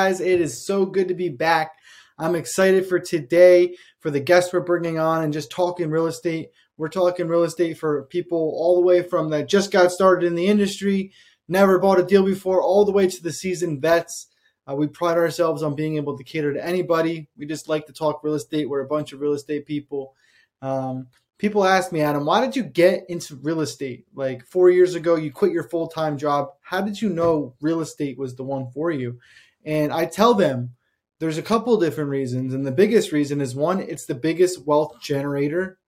guys? It is so good to be back. I'm excited for today, for the guests we're bringing on, and just talking real estate. We're talking real estate for people all the way from that just got started in the industry, never bought a deal before, all the way to the seasoned vets. Uh, we pride ourselves on being able to cater to anybody. We just like to talk real estate. We're a bunch of real estate people. Um, people ask me, Adam, why did you get into real estate? Like four years ago, you quit your full time job. How did you know real estate was the one for you? And I tell them there's a couple different reasons. And the biggest reason is one, it's the biggest wealth generator.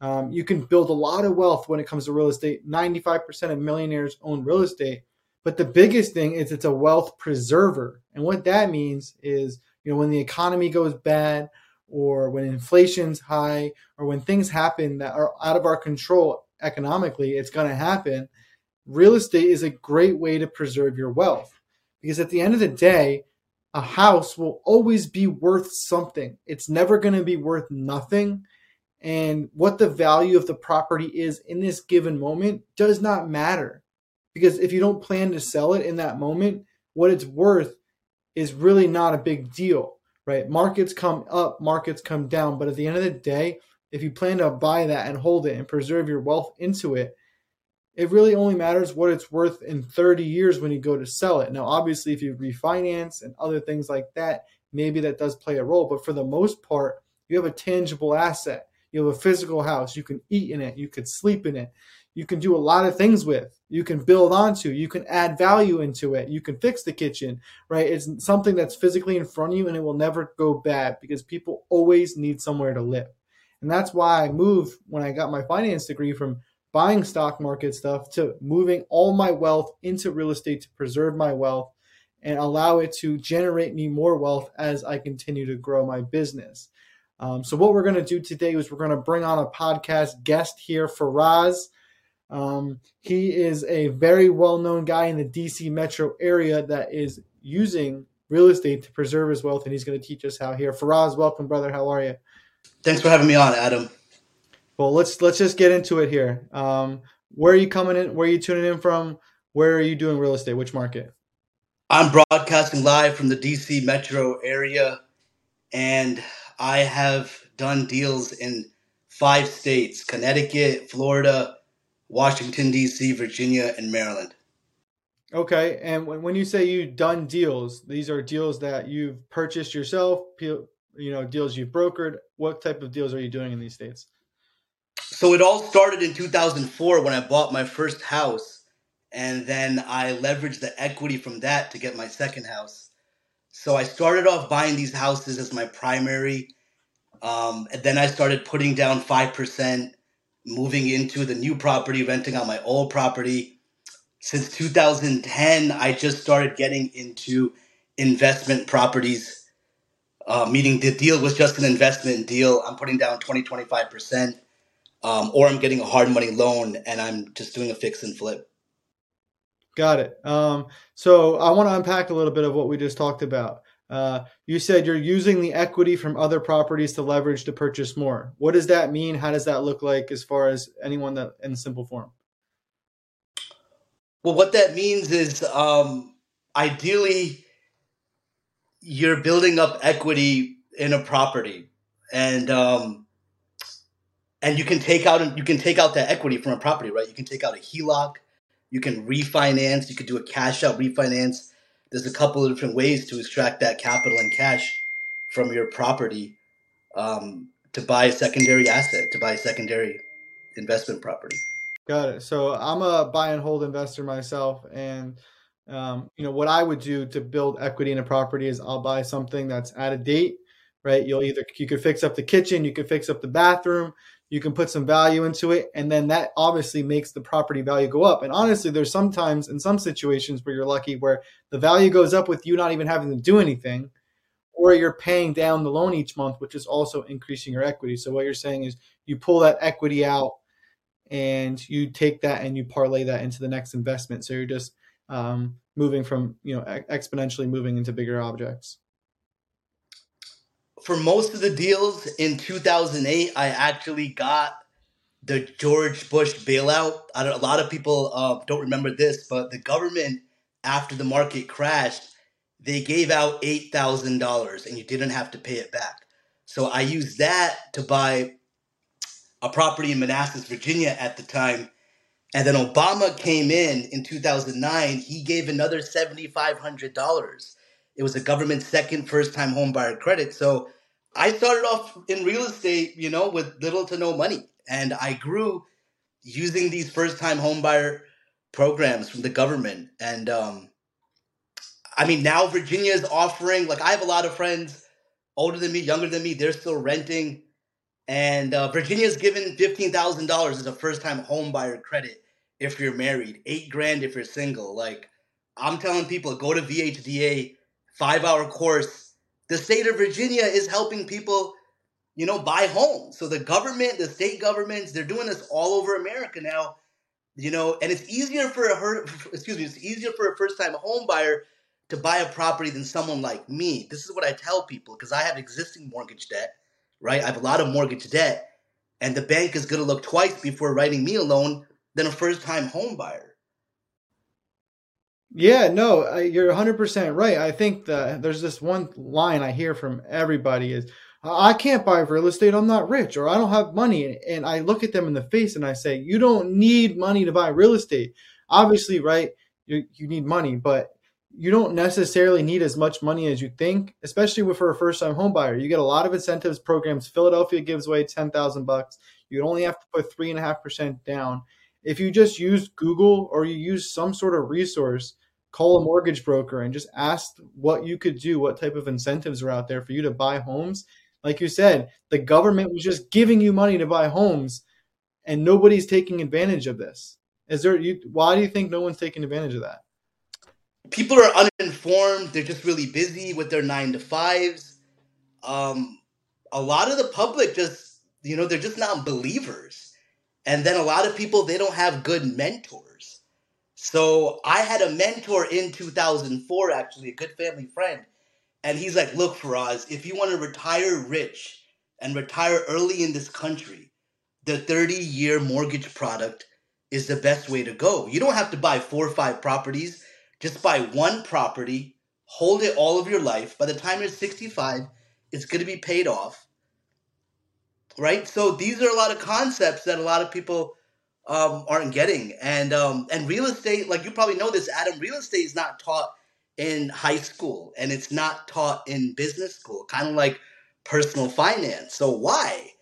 Um, you can build a lot of wealth when it comes to real estate. 95% of millionaires own real estate. But the biggest thing is it's a wealth preserver. And what that means is, you know, when the economy goes bad or when inflation's high or when things happen that are out of our control economically, it's going to happen. Real estate is a great way to preserve your wealth because at the end of the day, a house will always be worth something. It's never going to be worth nothing. And what the value of the property is in this given moment does not matter because if you don't plan to sell it in that moment, what it's worth is really not a big deal right? Markets come up, markets come down. But at the end of the day, if you plan to buy that and hold it and preserve your wealth into it, it really only matters what it's worth in 30 years when you go to sell it. Now, obviously, if you refinance and other things like that, maybe that does play a role. But for the most part, you have a tangible asset. You have a physical house. You can eat in it. You could sleep in it you can do a lot of things with you can build onto you can add value into it you can fix the kitchen right it's something that's physically in front of you and it will never go bad because people always need somewhere to live and that's why i moved when i got my finance degree from buying stock market stuff to moving all my wealth into real estate to preserve my wealth and allow it to generate me more wealth as i continue to grow my business um, so what we're going to do today is we're going to bring on a podcast guest here Faraz. Um, he is a very well known guy in the DC metro area that is using real estate to preserve his wealth, and he's going to teach us how here. Faraz, welcome, brother. How are you? Thanks for having me on, Adam. Well, let's let's just get into it here. Um, where are you coming in? Where are you tuning in from? Where are you doing real estate? Which market? I'm broadcasting live from the DC metro area, and I have done deals in five states: Connecticut, Florida, Washington, D.C., Virginia, and Maryland. Okay. And when you say you've done deals, these are deals that you've purchased yourself, you know, deals you've brokered. What type of deals are you doing in these states? So it all started in 2004 when I bought my first house. And then I leveraged the equity from that to get my second house. So I started off buying these houses as my primary. Um, and then I started putting down 5% moving into the new property, renting out my old property. Since 2010, I just started getting into investment properties. Uh, meaning the deal was just an investment deal. I'm putting down 20, 25%, um, or I'm getting a hard money loan and I'm just doing a fix and flip. Got it. Um, so I want to unpack a little bit of what we just talked about. Uh, you said you're using the equity from other properties to leverage to purchase more. What does that mean? How does that look like as far as anyone that in simple form? Well, what that means is um, ideally you're building up equity in a property, and um, and you can take out you can take out that equity from a property, right? You can take out a HELOC, you can refinance, you can do a cash out refinance there's a couple of different ways to extract that capital and cash from your property um, to buy a secondary asset, to buy a secondary investment property. Got it. So I'm a buy and hold investor myself, and um, you know what I would do to build equity in a property is I'll buy something that's out of date, right? You'll either you could fix up the kitchen, you could fix up the bathroom, you can put some value into it and then that obviously makes the property value go up. And honestly there's sometimes in some situations where you're lucky where the value goes up with you not even having to do anything or you're paying down the loan each month which is also increasing your equity. So what you're saying is you pull that equity out and you take that and you parlay that into the next investment. So you're just um, moving from you know exponentially moving into bigger objects for most of the deals in 2008, I actually got the George Bush bailout. I don't, a lot of people uh, don't remember this, but the government, after the market crashed, they gave out $8,000 and you didn't have to pay it back. So I used that to buy a property in Manassas, Virginia at the time. And then Obama came in in 2009. He gave another $7,500. It was a government's second first time home buyer credit. So I started off in real estate, you know, with little to no money. And I grew using these first time home buyer programs from the government. And um, I mean, now Virginia is offering, like, I have a lot of friends older than me, younger than me, they're still renting. And uh, Virginia's given $15,000 as a first time home buyer credit if you're married, eight grand if you're single. Like, I'm telling people, go to VHDA, five hour course. The state of Virginia is helping people, you know, buy homes. So the government, the state governments, they're doing this all over America now, you know, and it's easier for a her, excuse me, it's easier for a first time home buyer to buy a property than someone like me. This is what I tell people because I have existing mortgage debt, right? I have a lot of mortgage debt, and the bank is going to look twice before writing me a loan than a first time home buyer. Yeah, no, you're 100% right. I think the, there's this one line I hear from everybody is, I can't buy real estate. I'm not rich or I don't have money. And I look at them in the face and I say, you don't need money to buy real estate. Obviously, right? You, you need money, but you don't necessarily need as much money as you think, especially with for a first-time home buyer. You get a lot of incentives programs. Philadelphia gives away ten thousand bucks. You only have to put three and a half percent down. If you just use Google or you use some sort of resource, call a mortgage broker and just ask what you could do, what type of incentives are out there for you to buy homes. Like you said, the government was just giving you money to buy homes, and nobody's taking advantage of this. Is there? You, why do you think no one's taking advantage of that? people are uninformed. They're just really busy with their nine to fives. Um, a lot of the public just, you know, they're just not believers. And then a lot of people, they don't have good mentors. So I had a mentor in 2004, actually, a good family friend. And he's like, look, Faraz, if you want to retire rich and retire early in this country, the 30 year mortgage product is the best way to go. You don't have to buy four or five properties just buy one property, hold it all of your life. By the time you're 65, it's going to be paid off. Right? So these are a lot of concepts that a lot of people um, aren't getting. And um, and real estate, like you probably know this, Adam, real estate is not taught in high school and it's not taught in business school, kind of like personal finance. So why?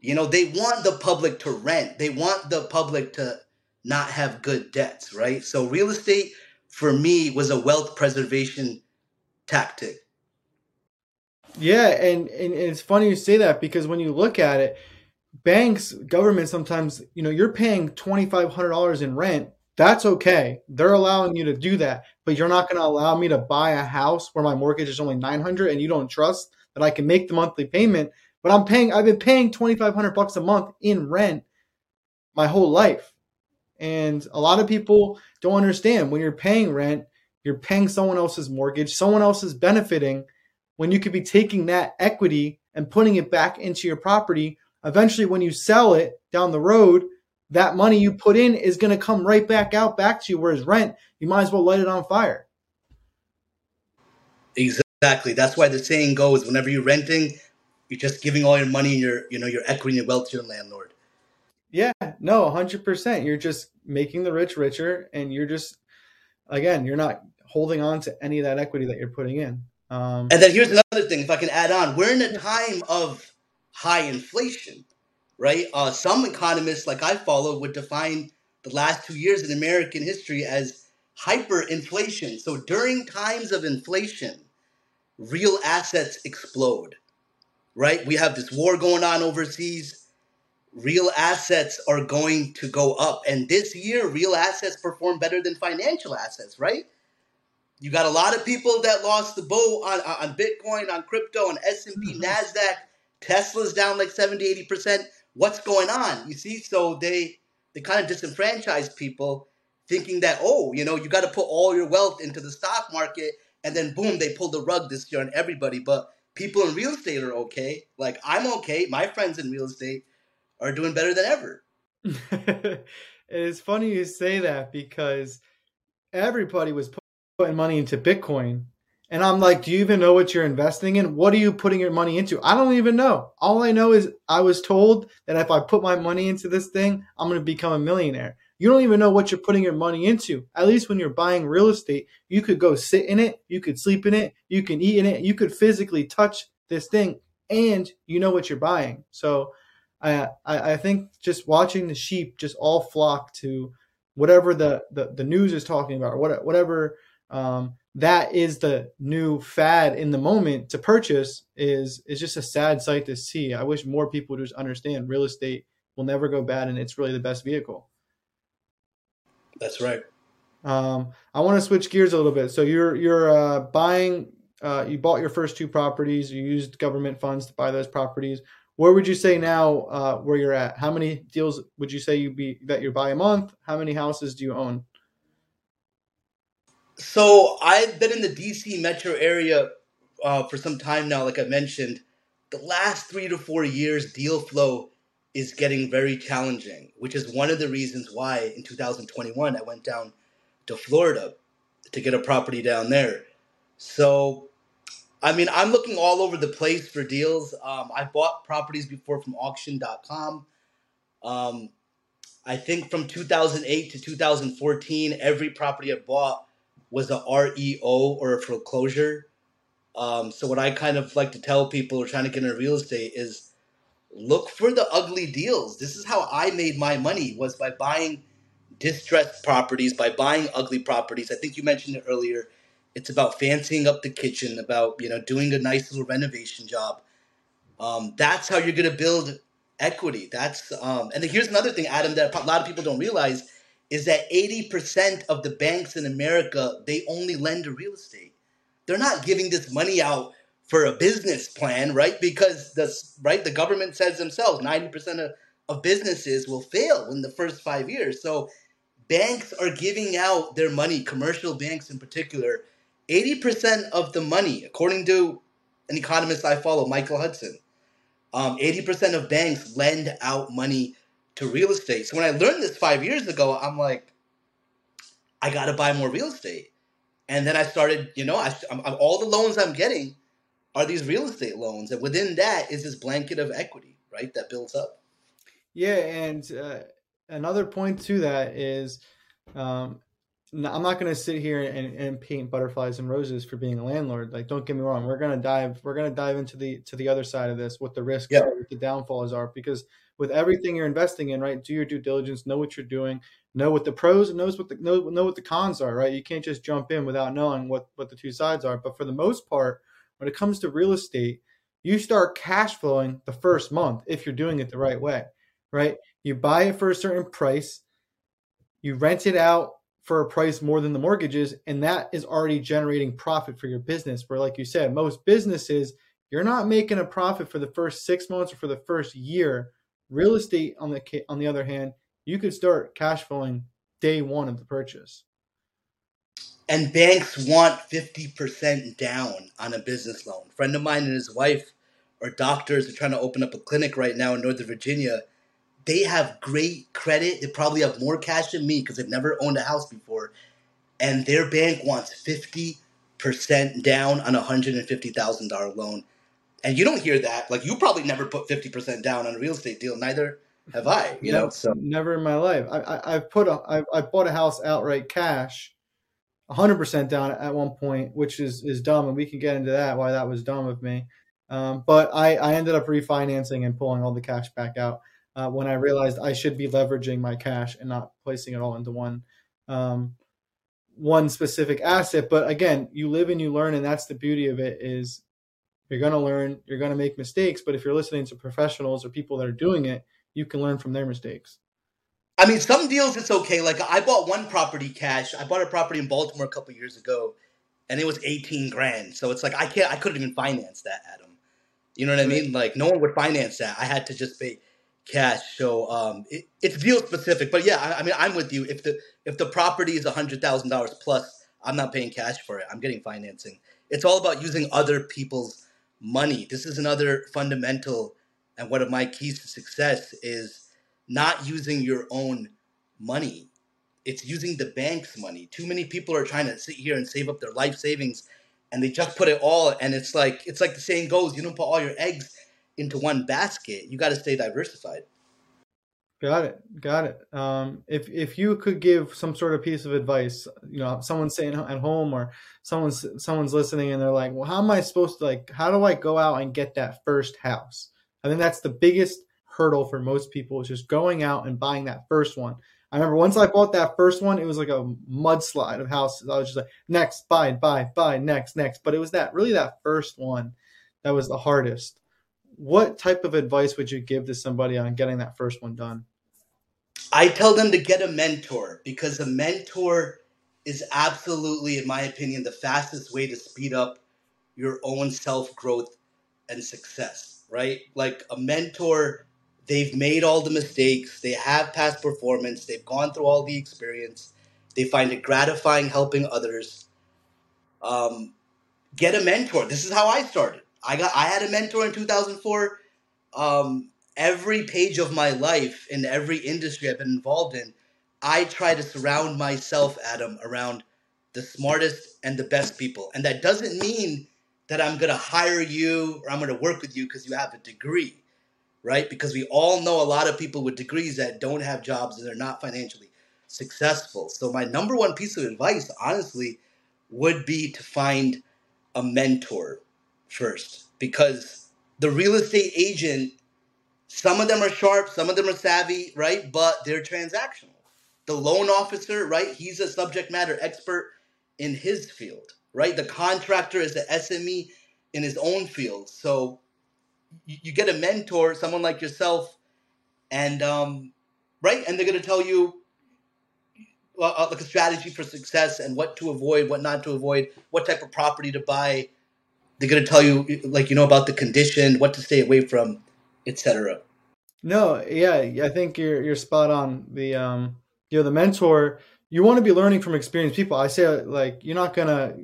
You know, they want the public to rent. They want the public to not have good debts, right? So real estate for me was a wealth preservation tactic. Yeah, and, and it's funny you say that because when you look at it, banks, government sometimes, you know, you're paying twenty five hundred dollars in rent. That's okay. They're allowing you to do that, but you're not going to allow me to buy a house where my mortgage is only nine hundred, and you don't trust that I can make the monthly payment. But I'm paying. I've been paying twenty five hundred bucks a month in rent my whole life. And a lot of people don't understand when you're paying rent, you're paying someone else's mortgage, someone else is benefiting when you could be taking that equity and putting it back into your property. Eventually, when you sell it down the road, that money you put in is going to come right back out back to you. Whereas rent, you might as well light it on fire. Exactly. That's why the saying goes: whenever you're renting, you're just giving all your money, and your you know your equity and your wealth to your landlord. Yeah, no, 100%. You're just making the rich richer and you're just again, you're not holding on to any of that equity that you're putting in. Um, and then here's another thing if I can add on. We're in a time of high inflation, right? Uh, some economists like I follow would define the last 2 years in American history as hyperinflation. So during times of inflation, real assets explode. Right? We have this war going on overseas real assets are going to go up. And this year, real assets perform better than financial assets, right? You got a lot of people that lost the boat on, on Bitcoin, on crypto, on S&P, mm-hmm. NASDAQ. Tesla's down like 70, 80%. What's going on? You see, so they they kind of disenfranchise people thinking that, oh, you know, you got to put all your wealth into the stock market and then boom, they pull the rug this year on everybody. But people in real estate are okay. Like I'm okay. My friends in real estate, are doing better than ever. it's funny you say that because everybody was putting money into Bitcoin And I'm like, do you even know what you're investing in? What are you putting your money into? I don't even know. All I know is I was told that if I put my money into this thing, I'm going to become a millionaire. You don't even know what you're putting your money into. At least when you're buying real estate, you could go sit in it, you could sleep in it, you can eat in it, you could physically touch this thing, and you know what you're buying. So I I, I think just watching the sheep just all flock to whatever the, the, the news is talking about, or whatever um, that is the new fad in the moment to purchase is is just a sad sight to see. I wish more people just understand real estate will never go bad and it's really the best vehicle. That's right. Um, I want to switch gears a little bit. So you're you're uh, buying. Uh, you bought your first two properties. You used government funds to buy those properties. Where would you say now uh, where you're at? How many deals would you say you be that you buy a month? How many houses do you own? So I've been in the DC metro area uh, for some time now. Like I mentioned, the last three to four years, deal flow is getting very challenging, which is one of the reasons why in 2021 I went down to Florida to get a property down there. So, I mean, I'm looking all over the place for deals. Um, I bought properties before from auction.com. Um, I think from 2008 to 2014, every property I bought was a REO or a foreclosure. Um, so what I kind of like to tell people who are trying to get into real estate is look for the ugly deals. This is how I made my money was by buying distressed properties, by buying ugly properties. I think you mentioned it earlier. It's about fancying up the kitchen, about you know doing a nice little renovation job. Um, that's how you're going to build equity. That's um, and here's another thing, Adam, that a lot of people don't realize is that 80% of the banks in America, they only lend to real estate. They're not giving this money out for a business plan, right? Because the right the government says themselves 90% of, of businesses will fail in the first five years. So banks are giving out their money, commercial banks in particular, 80% of the money, according to an economist I follow, Michael Hudson, um, 80% of banks lend out money to real estate. So when I learned this five years ago, I'm like, I got to buy more real estate. And then I started, you know, I, I'm, I'm, all the loans I'm getting are these real estate loans, and within that is this blanket of equity, right, that builds up. Yeah, and uh, another point to that is, um, I'm not going to sit here and, and paint butterflies and roses for being a landlord. Like, don't get me wrong, we're going to dive, we're going to dive into the to the other side of this, what the risks, yep. are, what the downfalls are, because with everything you're investing in, right? Do your due diligence, know what you're doing, know what the pros and knows what the know, know what the cons are, right? You can't just jump in without knowing what what the two sides are. But for the most part, when it comes to real estate, you start cash flowing the first month if you're doing it the right way, right? You buy it for a certain price, you rent it out for a price more than the mortgages, and that is already generating profit for your business. Where, like you said, most businesses, you're not making a profit for the first six months or for the first year Real estate, on the on the other hand, you could start cash flowing day one of the purchase. And banks want fifty percent down on a business loan. A friend of mine and his wife are doctors. They're trying to open up a clinic right now in Northern Virginia. They have great credit. They probably have more cash than me because they've never owned a house before. And their bank wants fifty percent down on a hundred and fifty thousand dollar loan and you don't hear that. Like you probably never put fifty percent down on a real estate deal. Neither have I. You know, so never in my life. I, I I've put a I I bought a house outright cash, hundred percent down at one point, which is is dumb, and we can get into that why that was dumb of me. Um, but I I ended up refinancing and pulling all the cash back out uh, when I realized I should be leveraging my cash and not placing it all into one. Um, one specific asset but again you live and you learn and that's the beauty of it is you're going to learn, you're going to make mistakes, but if you're listening to professionals or people that are doing it, you can learn from their mistakes. I mean, some deals it's okay. Like I bought one property cash. I bought a property in Baltimore a couple years ago, and it was eighteen grand. So it's like I can't, I couldn't even finance that, Adam. You know what I mean? Like no one would finance that. I had to just pay cash. So um, it, it's deal specific. But yeah, I, I, mean, I'm with you. If the if the property is a hundred thousand dollars plus, I'm not paying cash for it. I'm getting financing. It's all about using other people's money. This is another fundamental and one of my keys to success is not using your own money. It's using the bank's money. Too many people are trying to sit here and save up their life savings and they just put it all and it's like it's like the saying goes you don't put all your eggs into one basket you got to stay diversified Got it. Got it. Um, if if you could give some sort of piece of advice, you know, someone's saying at home or someone's someone's listening and they're like, "Well, how am I supposed to like? How do I go out and get that first house?" I think that's the biggest hurdle for most people is just going out and buying that first one. I remember once I bought that first one, it was like a mudslide of houses. I was just like, next, buy, buy, buy, next, next. But it was that really that first one that was the hardest. What type of advice would you give to somebody on getting that first one done? I tell them to get a mentor because a mentor is absolutely, in my opinion, the fastest way to speed up your own self growth and success, right? Like a mentor, they've made all the mistakes, they have past performance, they've gone through all the experience, they find it gratifying helping others. Um, get a mentor. This is how I started. I got I had a mentor in 2004. Um, every page of my life in every industry I've been involved in, I try to surround myself, Adam, around the smartest and the best people. And that doesn't mean that I'm going to hire you or I'm going to work with you because you have a degree, right? Because we all know a lot of people with degrees that don't have jobs and they're not financially successful. So, my number one piece of advice, honestly, would be to find a mentor first because the real estate agent some of them are sharp, some of them are savvy, right? But they're transactional. The loan officer, right? He's a subject matter expert in his field, right? The contractor is the SME in his own field. So you, get a mentor, someone like yourself, and um, right, and they're going to tell you uh, like a strategy for success and what to avoid, what not to avoid, what type of property to buy. They're going to tell you, like you know, about the condition, what to stay away from etc. No, yeah, I think you're you're spot on. The um, you know, the mentor, you want to be learning from experienced people. I say like you're not gonna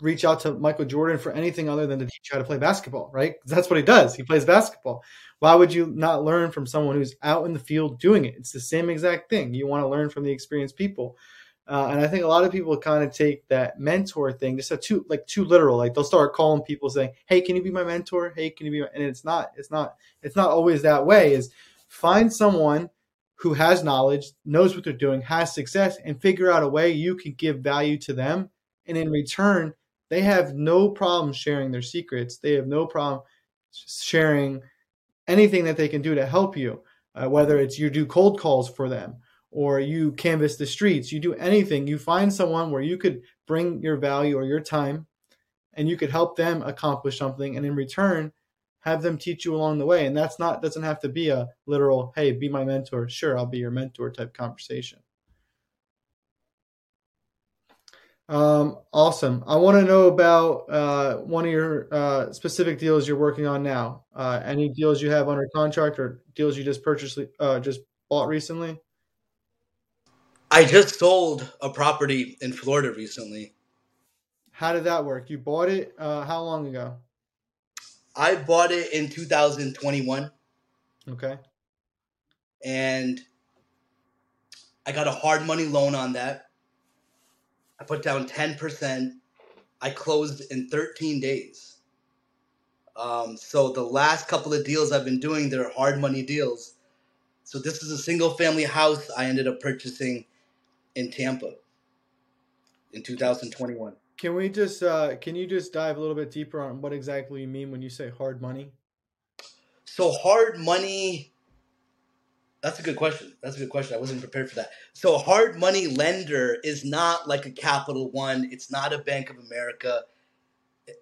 reach out to Michael Jordan for anything other than to teach you how to play basketball, right? That's what he does. He plays basketball. Why would you not learn from someone who's out in the field doing it? It's the same exact thing. You want to learn from the experienced people. Uh, and I think a lot of people kind of take that mentor thing just a too like too literal. Like they'll start calling people saying, "Hey, can you be my mentor? Hey, can you be?" My... And it's not. It's not. It's not always that way. Is find someone who has knowledge, knows what they're doing, has success, and figure out a way you can give value to them. And in return, they have no problem sharing their secrets. They have no problem sharing anything that they can do to help you, uh, whether it's you do cold calls for them or you canvass the streets, you do anything, you find someone where you could bring your value or your time and you could help them accomplish something and in return have them teach you along the way. And that's not doesn't have to be a literal hey be my mentor. Sure i'll be your mentor type conversation. Um, awesome. I want to know about uh, one of your uh, specific deals you're working on now. Uh, any deals you have under contract or deals you just purchased uh, just bought recently I just sold a property in Florida recently. How did that work? You bought it uh, how long ago? I bought it in 2021. Okay. And I got a hard money loan on that. I put down 10%. I closed in 13 days. Um, so the last couple of deals I've been doing, they're hard money deals. So this is a single family house I ended up purchasing in Tampa in 2021. Can we just uh, can you just dive a little bit deeper on what exactly you mean when you say hard money? So hard money. That's a good question. That's a good question. I wasn't prepared for that. So hard money lender is not like a Capital One. It's not a Bank of America,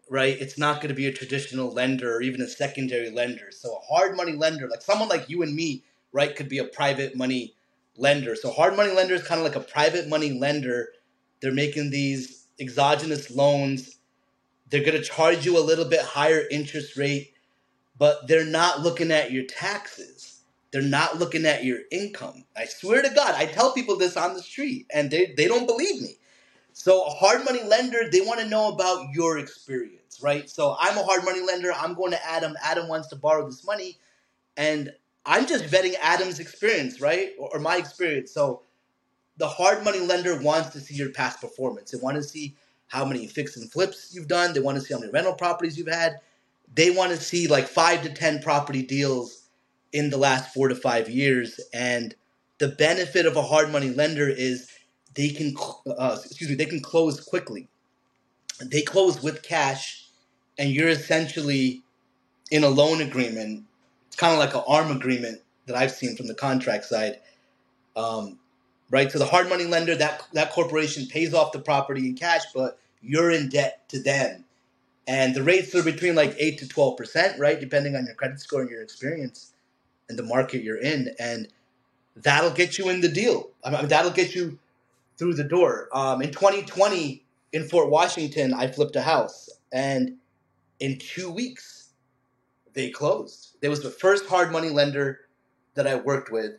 right? It's not going to be a traditional lender or even a secondary lender. So a hard money lender, like someone like you and me, right, could be a private money lender. So hard money lender is kind of like a private money lender. They're making these exogenous loans. They're going to charge you a little bit higher interest rate, but they're not looking at your taxes. They're not looking at your income. I swear to God, I tell people this on the street and they, they don't believe me. So a hard money lender, they want to know about your experience, right? So I'm a hard money lender. I'm going to Adam. Adam wants to borrow this money. And I'm just vetting Adam's experience, right? Or, or, my experience. So the hard money lender wants to see your past performance. They want to see how many fix and flips you've done. They want to see how many rental properties you've had. They want to see like five to 10 property deals in the last four to five years. And the benefit of a hard money lender is they can, uh, excuse me, they can close quickly. They close with cash, and you're essentially in a loan agreement. Kind of like an arm agreement that I've seen from the contract side. Um, right? So the hard money lender, that that corporation pays off the property in cash, but you're in debt to them. And the rates are between like eight to twelve percent, right? Depending on your credit score and your experience and the market you're in. And that'll get you in the deal. I mean, that'll get you through the door. Um, in 2020, in Fort Washington, I flipped a house, and in two weeks, they closed. There was the first hard money lender that I worked with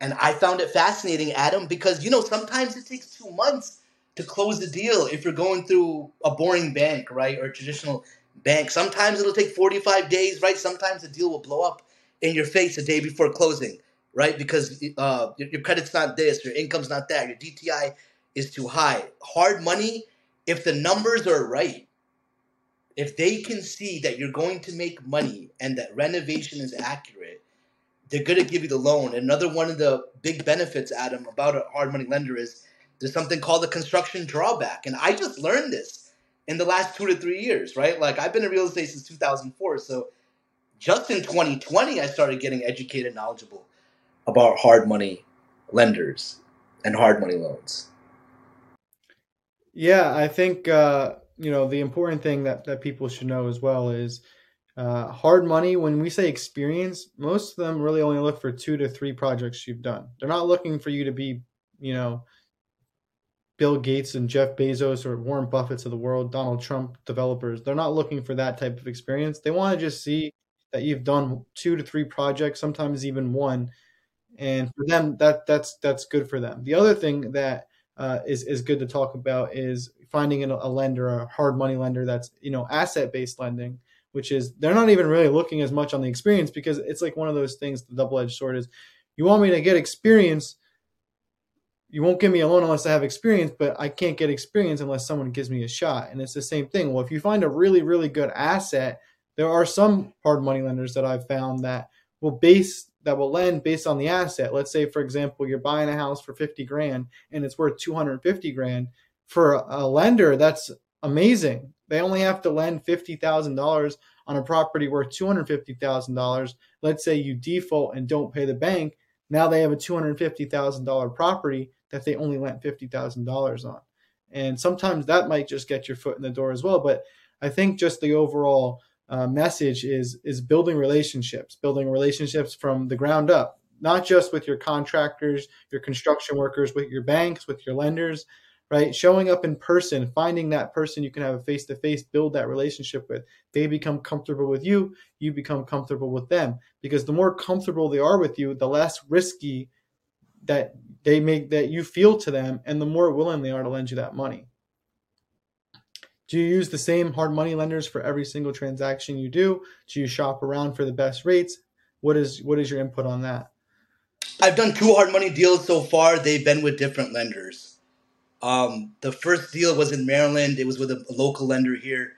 and I found it fascinating, Adam, because you know sometimes it takes two months to close the deal if you're going through a boring bank, right, or traditional bank. Sometimes it'll take 45 days, right? Sometimes the deal will blow up in your face a day before closing, right? Because uh, your credit's not this, your income's not that, your DTI is too high. Hard money, if the numbers are right, if they can see that you're going to make money and that renovation is accurate they're going to give you the loan. Another one of the big benefits, Adam, about a hard money lender is there's something called a construction drawback. And I just learned this in the last two to three years, right? Like I've been in real estate since 2004. So just in 2020, I started getting educated, and knowledgeable about hard money lenders and hard money loans. Yeah, I think, uh, you know, the important thing that, that people should know as well is uh, hard money, when we say experience, most of them really only look for two to three projects you've done. They're not looking for you to be, you know, Bill Gates and Jeff Bezos or Warren Buffett's of the world, Donald Trump developers. They're not looking for that type of experience. They want to just see that you've done two to three projects, sometimes even one, and for them that that's that's good for them. The other thing that uh, is is good to talk about is finding a, a lender, a hard money lender that's you know asset based lending which is they're not even really looking as much on the experience because it's like one of those things the double-edged sword is you want me to get experience you won't give me a loan unless i have experience but i can't get experience unless someone gives me a shot. And it's the same thing. Well if you find a really really good asset there are some hard money lenders that i've found that will base that will lend based on the asset. Let's say for example you're buying a house for 50 grand and it's worth 250 grand for a lender that's amazing they only have to lend $50,000 on a property worth $250,000. Let's say you default and don't pay the bank. Now they have a $250,000 property that they only lent $50,000 on. And sometimes that might just get your foot in the door as well. But I think just the overall uh, message is is building relationships, building relationships from the ground up, not just with your contractors, your construction workers, with your banks, with your lenders, right? Showing up in person, finding that person you can have a face to face, build that relationship with. They become comfortable with you, you become comfortable with them. Because the more comfortable they are with you, the less risky that they make that you feel to them, and the more willing they are to lend you that money. Do you use the same hard money lenders for every single transaction you do? Do you shop around for the best rates? What is what is your input on that? I've done two hard money deals so far. They've been with different lenders. Um, the first deal was in Maryland. It was with a, local lender here,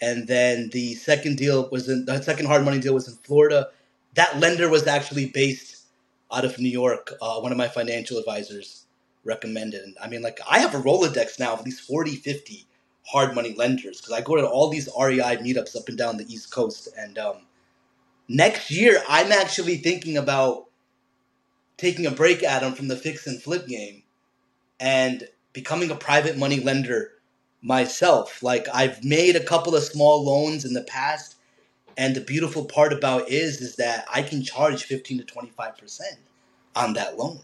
and then the second deal was in the second hard money deal was in Florida. That lender was actually based out of New York. Uh, one of my financial advisors recommended. I mean, like I have a Rolodex now of these 40, 50 hard money lenders because I go to all these REI meetups up and down the East Coast. And um, next year, I'm actually thinking about taking a break, Adam, from the fix and flip game and becoming a private money lender myself. Like I've made a couple of small loans in the past, and the beautiful part about is is that I can charge fifteen to twenty five percent on that loan.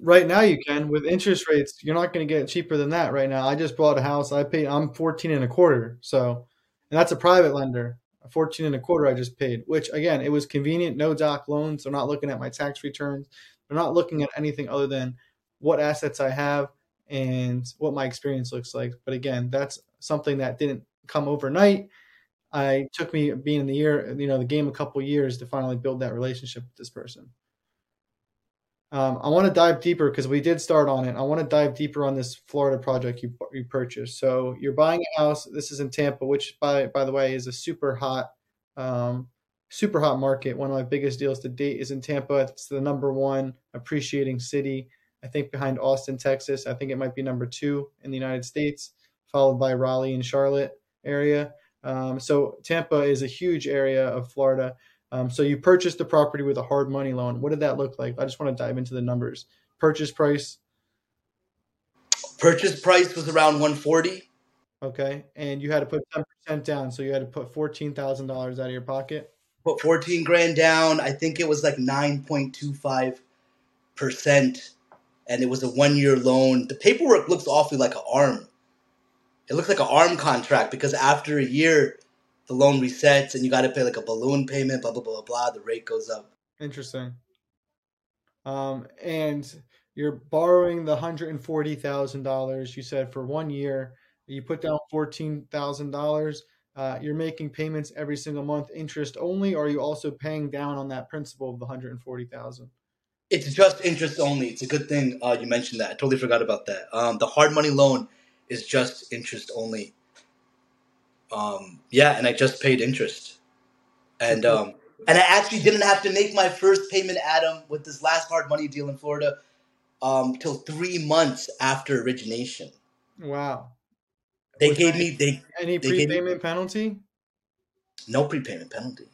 Right now, you can with interest rates. You're not going to get cheaper than that right now. I just bought a house. I paid. I'm fourteen and a quarter. So, and that's a private lender. 14 and a quarter I just paid, which again, it was convenient, no doc loans. They're not looking at my tax returns. They're not looking at anything other than what assets I have and what my experience looks like. But again, that's something that didn't come overnight. I took me being in the year, you know, the game a couple years to finally build that relationship with this person. Um, I want to dive deeper because we did start on it. I want to dive deeper on this Florida project you you purchased. So you're buying a house. This is in Tampa, which by by the way is a super hot, um, super hot market. One of my biggest deals to date is in Tampa. It's the number one appreciating city. I think behind Austin, Texas. I think it might be number two in the United States, followed by Raleigh and Charlotte area. Um, so Tampa is a huge area of Florida. Um, so you purchased the property with a hard money loan. What did that look like? I just want to dive into the numbers. Purchase price. Purchase price was around 140. Okay, and you had to put 10% down, so you had to put $14,000 out of your pocket. Put 14 grand down. I think it was like 9.25 percent, and it was a one year loan. The paperwork looks awfully like an arm. It looks like an arm contract because after a year, the loan resets and you got to pay like a balloon payment, blah, blah, blah, blah. The rate goes up. Interesting. Um, and you're borrowing the $140,000 you said for one year. You put down $14,000. Uh, you're making payments every single month, interest only, or are you also paying down on that principal of the 140,000? It's just interest only. It's a good thing uh, you mentioned that. I totally forgot about that. Um, the hard money loan is just interest only. Um, yeah, and I just paid interest, and um, and I actually didn't have to make my first payment, Adam, with this last hard money deal in Florida, um, till three months after origination. Wow. They Was gave me they any they prepayment me, penalty. No prepayment penalty.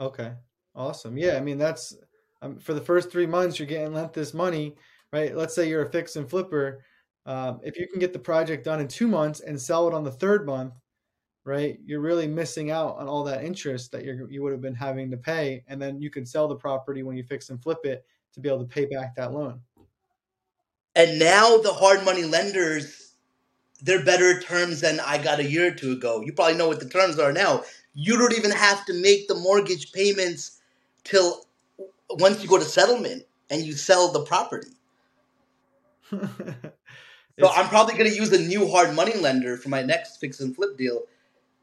Okay, awesome. Yeah, I mean that's um, for the first three months you're getting lent this money, right? Let's say you're a fix and flipper. Um, if you can get the project done in two months and sell it on the third month, right? You're really missing out on all that interest that you you would have been having to pay, and then you can sell the property when you fix and flip it to be able to pay back that loan. And now the hard money lenders, they're better terms than I got a year or two ago. You probably know what the terms are now. You don't even have to make the mortgage payments till once you go to settlement and you sell the property. so I'm probably going to use a new hard money lender for my next fix and flip deal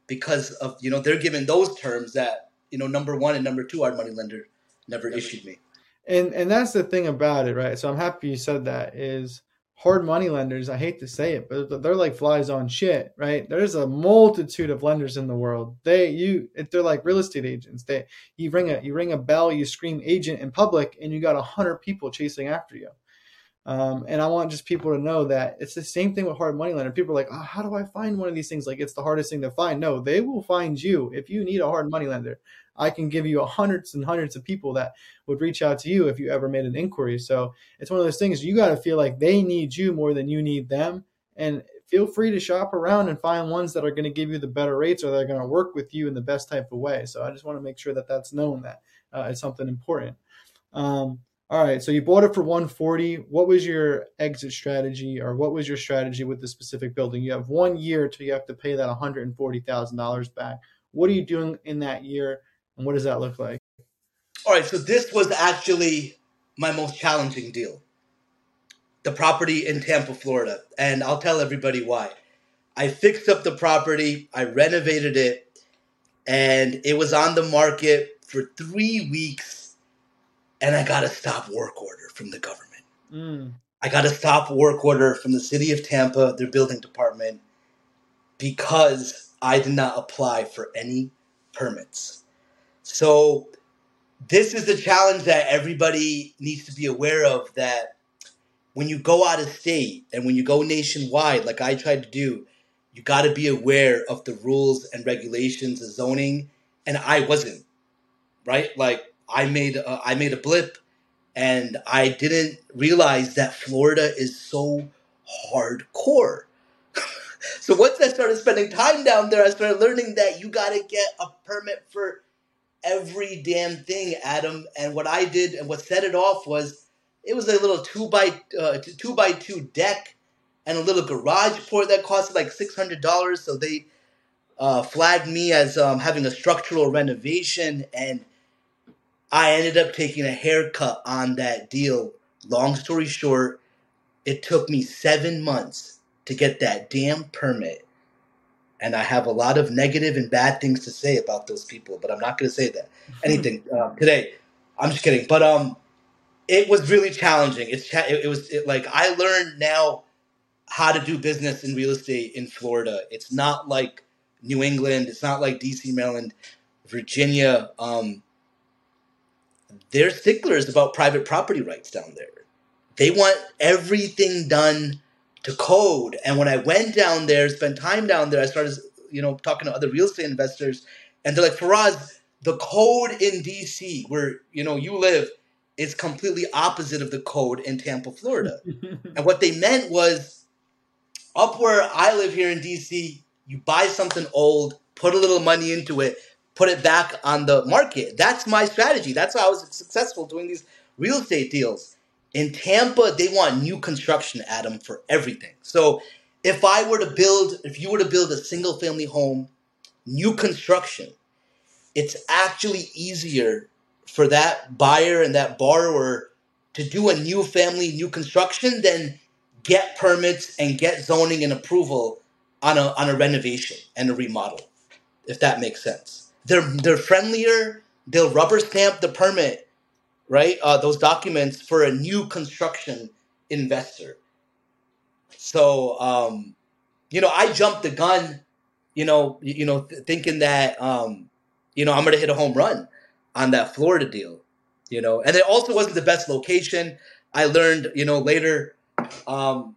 because of you know they're given those terms that you know number one and number two hard money lender never issued me. And and that's the thing about it, right? So I'm happy you said that. Is hard money lenders, I hate to say it, but they're like flies on shit, right? There's a multitude of lenders in the world. They you they're like real estate agents. They you ring a you ring a bell, you scream agent in public, and you got a hundred people chasing after you. Um, and I want just people to know that it's the same thing with hard money lender. People are like, oh, how do I find one of these things? Like it's the hardest thing to find. No, they will find you if you need a hard money lender. I can give you hundreds and hundreds of people that would reach out to you if you ever made an inquiry. So it's one of those things you got to feel like they need you more than you need them. And feel free to shop around and find ones that are going to give you the better rates or they're going to work with you in the best type of way. So I just want to make sure that that's known that uh, it's something important. Um, all right, so you bought it for 140. What was your exit strategy or what was your strategy with the specific building? You have 1 year till you have to pay that $140,000 back. What are you doing in that year and what does that look like? All right, so this was actually my most challenging deal. The property in Tampa, Florida, and I'll tell everybody why. I fixed up the property, I renovated it, and it was on the market for 3 weeks and I got a stop work order from the government. Mm. I got a stop work order from the city of Tampa, their building department, because I did not apply for any permits. So, this is the challenge that everybody needs to be aware of that when you go out of state and when you go nationwide, like I tried to do, you got to be aware of the rules and regulations of zoning. And I wasn't, right? Like, I made a, I made a blip, and I didn't realize that Florida is so hardcore. so once I started spending time down there, I started learning that you got to get a permit for every damn thing, Adam. And what I did and what set it off was it was a little two by uh, two by two deck and a little garage port that costed like six hundred dollars. So they uh, flagged me as um, having a structural renovation and I ended up taking a haircut on that deal. Long story short, it took me seven months to get that damn permit. And I have a lot of negative and bad things to say about those people, but I'm not going to say that anything uh, today. I'm just kidding. But um, it was really challenging. It's cha- it, it was it, like I learned now how to do business in real estate in Florida. It's not like New England. It's not like DC, Maryland, Virginia. Um, they're sticklers about private property rights down there. They want everything done to code. And when I went down there, spent time down there, I started, you know, talking to other real estate investors, and they're like, Faraz, the code in DC, where you know you live, is completely opposite of the code in Tampa, Florida. and what they meant was, up where I live here in DC, you buy something old, put a little money into it, put it back on the market. That's my strategy. That's how I was successful doing these real estate deals. In Tampa, they want new construction, Adam, for everything. So if I were to build, if you were to build a single family home, new construction, it's actually easier for that buyer and that borrower to do a new family, new construction than get permits and get zoning and approval on a on a renovation and a remodel, if that makes sense. They're they're friendlier. They'll rubber stamp the permit, right? Uh, those documents for a new construction investor. So, um, you know, I jumped the gun, you know, you know, th- thinking that, um, you know, I'm going to hit a home run on that Florida deal, you know, and it also wasn't the best location. I learned, you know, later, um,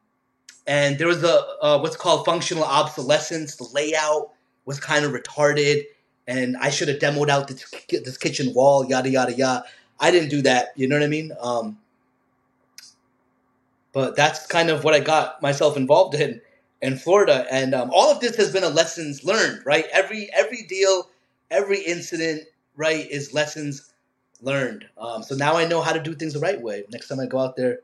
and there was a what's called functional obsolescence. The layout was kind of retarded and I should have demoed out this, this kitchen wall, yada yada yada. I didn't do that. You know what I mean? Um, but that's kind of what I got myself involved in in Florida, and um, all of this has been a lessons learned. Right? Every every deal, every incident, right, is lessons learned. Um, so now I know how to do things the right way. Next time I go out there,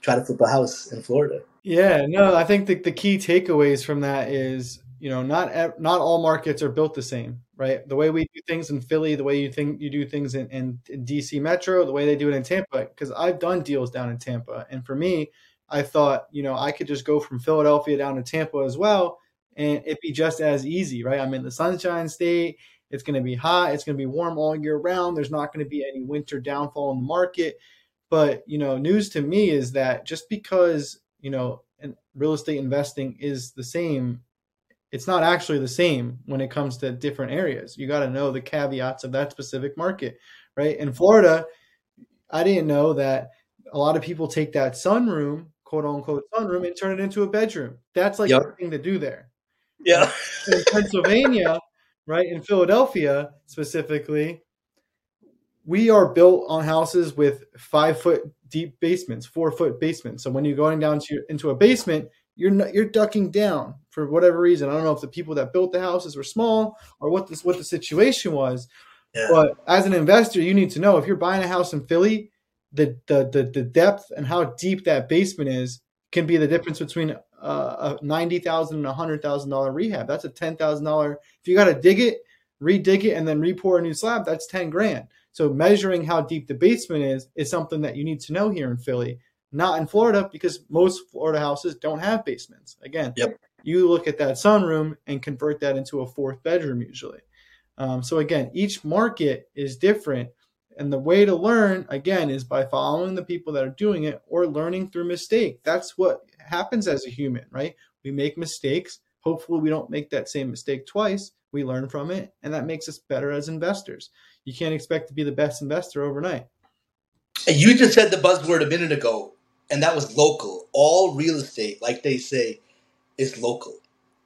try to flip a house in Florida. Yeah, no, I think the, the key takeaways from that is you know not not all markets are built the same right? The way we do things in Philly, the way you think you do things in, in, in DC Metro, the way they do it in Tampa. Because I've done deals down in Tampa, and for me, I thought you know I could just go from Philadelphia down to Tampa as well, and it'd be just as easy, right? I'm in the Sunshine State. It's going to be hot. It's going to be warm all year round. There's not going to be any winter downfall in the market. But you know, news to me is that just because you know real estate investing is the same it's not actually the same when it comes to different areas. You got to know the caveats of that specific market, right? In Florida, I didn't know that a lot of people take that sunroom, quote unquote sunroom, and turn it into a bedroom. That's like yep. the thing to do there. Yeah. in Pennsylvania, right? In Philadelphia specifically, we are built on houses with five foot deep basements, four foot basements. So when you're going down to into a basement, you're you're ducking down for whatever reason. I don't know if the people that built the houses were small or what this what the situation was. Yeah. But as an investor, you need to know if you're buying a house in Philly, the the the, the depth and how deep that basement is can be the difference between uh, a ninety thousand and a hundred thousand dollar rehab. That's a ten thousand dollar. If you got to dig it, redig it, and then repour a new slab, that's ten grand. So measuring how deep the basement is is something that you need to know here in Philly not in Florida because most Florida houses don't have basements. Again, yep. You look at that sunroom and convert that into a fourth bedroom usually. Um, so again, each market is different. And the way to learn, again, is by following the people that are doing it or learning through mistake. That's what happens as a human, right? We make mistakes. Hopefully, we don't make that same mistake twice. We learn from it, and that makes us better as investors. You can't expect to be the best investor overnight. And you just said the buzzword a minute ago and that was local. All real estate, like they say, is local.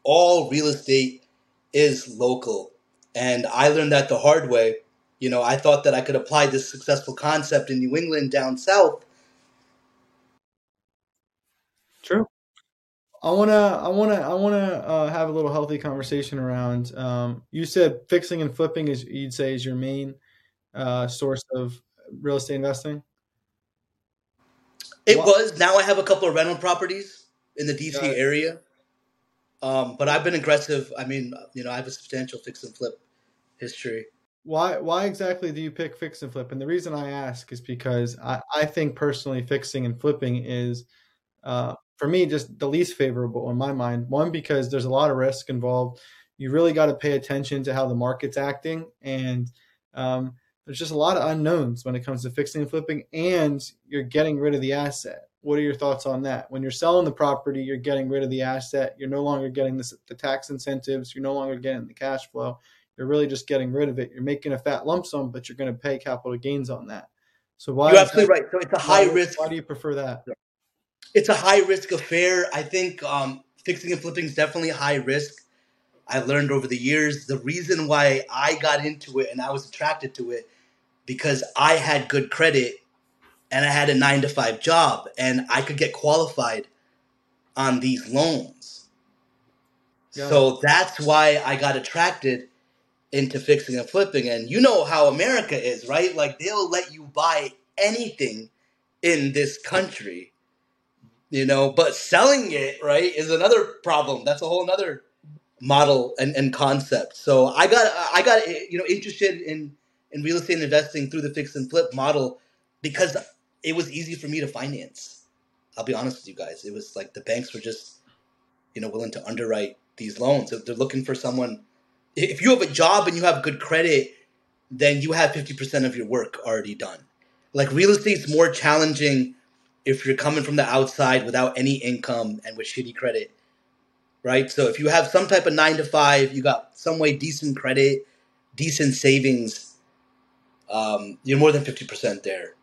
All real estate is local. And I learned that the hard way. You know, I thought that I could apply this successful concept in New England down south. True. I wanna, I wanna, I wanna uh, have a little healthy conversation around. Um, you said fixing and flipping is, you'd say, is your main uh, source of real estate investing. It was. Now I have a couple of rental properties in the DC area. Um, but I've been aggressive. I mean, you know, I have a substantial fix and flip history. Why why exactly do you pick fix and flip? And the reason I ask is because I, I think personally fixing and flipping is uh, for me just the least favorable in my mind. One, because there's a lot of risk involved. You really got to pay attention to how the market's acting and um, there's just a lot of unknowns when it comes to fixing and flipping, and you're getting rid of the asset. What are your thoughts on that? When you're selling the property, you're getting rid of the asset. You're no longer getting the, the tax incentives. You're no longer getting the cash flow. You're really just getting rid of it. You're making a fat lump sum, but you're going to pay capital gains on that. So why? You're absolutely that, right. So it's a high why, risk. Why do you prefer that? It's a high risk affair. I think um, fixing and flipping is definitely high risk. I learned over the years the reason why I got into it and I was attracted to it because I had good credit and I had a nine to five job and I could get qualified on these loans. So that's why I got attracted into fixing and flipping. And you know how America is, right? Like they'll let you buy anything in this country, you know, but selling it, right, is another problem. That's a whole other model and, and concept. So I got I got you know interested in in real estate investing through the fix and flip model because it was easy for me to finance. I'll be honest with you guys. It was like the banks were just, you know, willing to underwrite these loans. They're looking for someone, if you have a job and you have good credit, then you have 50% of your work already done. Like real estate's more challenging if you're coming from the outside without any income and with shitty credit, right? So if you have some type of nine to five, you got some way decent credit, decent savings, um, you're more than 50% there.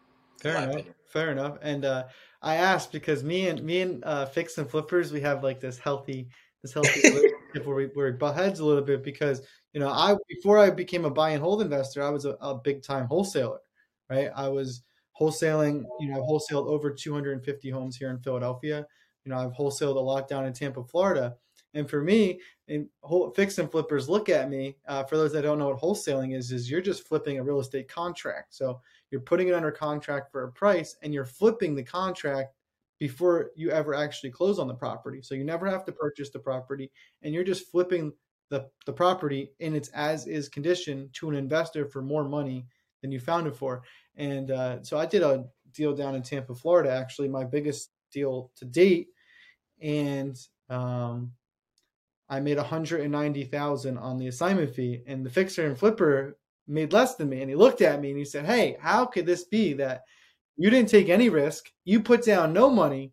Fair enough. Opinion. Fair enough. And uh, I asked because me and me and uh, Fix and Flippers, we have like this healthy this healthy relationship where we where we butt heads a little bit because you know I before I became a buy and hold investor, I was a, a big time wholesaler, right? I was wholesaling. You know, I've wholesaled over 250 homes here in Philadelphia. You know, I've wholesaled a lot down in Tampa, Florida. And for me, and whole, fix and flippers look at me. Uh, for those that don't know what wholesaling is, is you're just flipping a real estate contract. So you're putting it under contract for a price, and you're flipping the contract before you ever actually close on the property. So you never have to purchase the property, and you're just flipping the the property in its as is condition to an investor for more money than you found it for. And uh, so I did a deal down in Tampa, Florida, actually my biggest deal to date, and um, I made 190,000 on the assignment fee and the fixer and flipper made less than me and he looked at me and he said, "Hey, how could this be that you didn't take any risk, you put down no money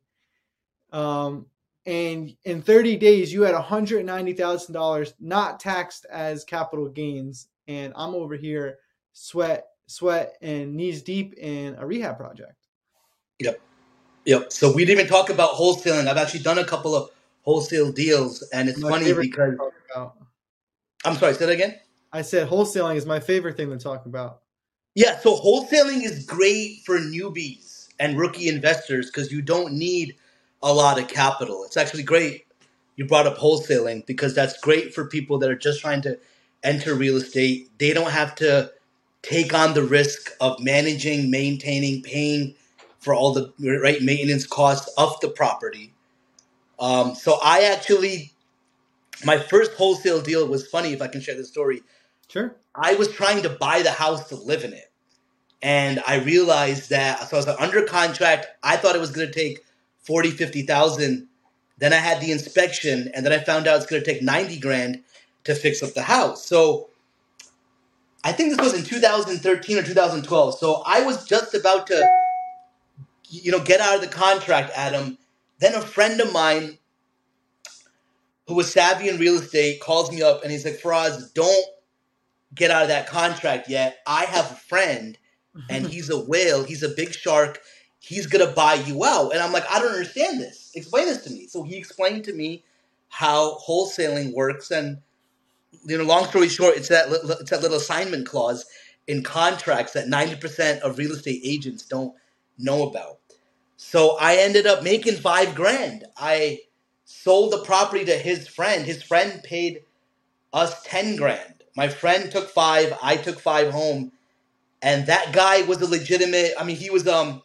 um, and in 30 days you had $190,000 not taxed as capital gains and I'm over here sweat sweat and knees deep in a rehab project." Yep. Yep. So we didn't even talk about wholesaling. I've actually done a couple of wholesale deals, and it's my funny because I'm sorry. Say that again. I said wholesaling is my favorite thing to talk about. Yeah, so wholesaling is great for newbies and rookie investors because you don't need a lot of capital. It's actually great you brought up wholesaling because that's great for people that are just trying to enter real estate. They don't have to take on the risk of managing, maintaining, paying for all the right maintenance costs of the property. Um, so I actually, my first wholesale deal was funny. If I can share the story, sure. I was trying to buy the house to live in it, and I realized that. So I was under contract. I thought it was going to take 40, 50,000. Then I had the inspection, and then I found out it's going to take ninety grand to fix up the house. So I think this was in 2013 or 2012. So I was just about to, you know, get out of the contract, Adam then a friend of mine who was savvy in real estate calls me up and he's like, Faraz, don't get out of that contract yet. I have a friend and he's a whale, he's a big shark, he's gonna buy you out. And I'm like, I don't understand this. Explain this to me. So he explained to me how wholesaling works and you know, long story short, it's that it's that little assignment clause in contracts that 90% of real estate agents don't know about. So I ended up making five grand. I sold the property to his friend. His friend paid us 10 grand. My friend took five, I took five home. And that guy was a legitimate, I mean, he was, um,